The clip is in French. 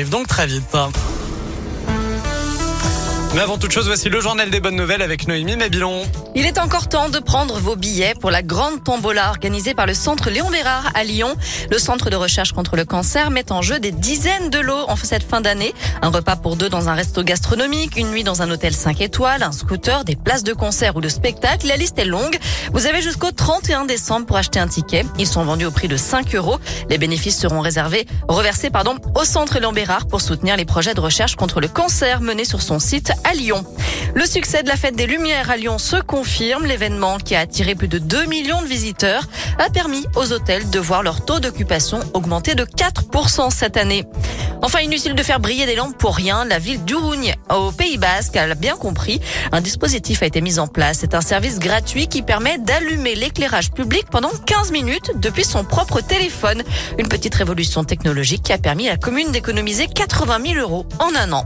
arrive donc très vite. Mais avant toute chose, voici le journal des bonnes nouvelles avec Noémie Mabilon. Il est encore temps de prendre vos billets pour la grande tombola organisée par le centre Léon Bérard à Lyon. Le centre de recherche contre le cancer met en jeu des dizaines de lots en cette fin d'année. Un repas pour deux dans un resto gastronomique, une nuit dans un hôtel 5 étoiles, un scooter, des places de concert ou de spectacle. La liste est longue. Vous avez jusqu'au 31 décembre pour acheter un ticket. Ils sont vendus au prix de 5 euros. Les bénéfices seront réservés, reversés, pardon, au centre Léon Bérard pour soutenir les projets de recherche contre le cancer menés sur son site à Lyon. Le succès de la fête des Lumières à Lyon se confirme. L'événement qui a attiré plus de 2 millions de visiteurs a permis aux hôtels de voir leur taux d'occupation augmenter de 4% cette année. Enfin, inutile de faire briller des lampes pour rien. La ville d'Urugne, au Pays Basque, a bien compris. Un dispositif a été mis en place. C'est un service gratuit qui permet d'allumer l'éclairage public pendant 15 minutes depuis son propre téléphone. Une petite révolution technologique qui a permis à la commune d'économiser 80 000 euros en un an.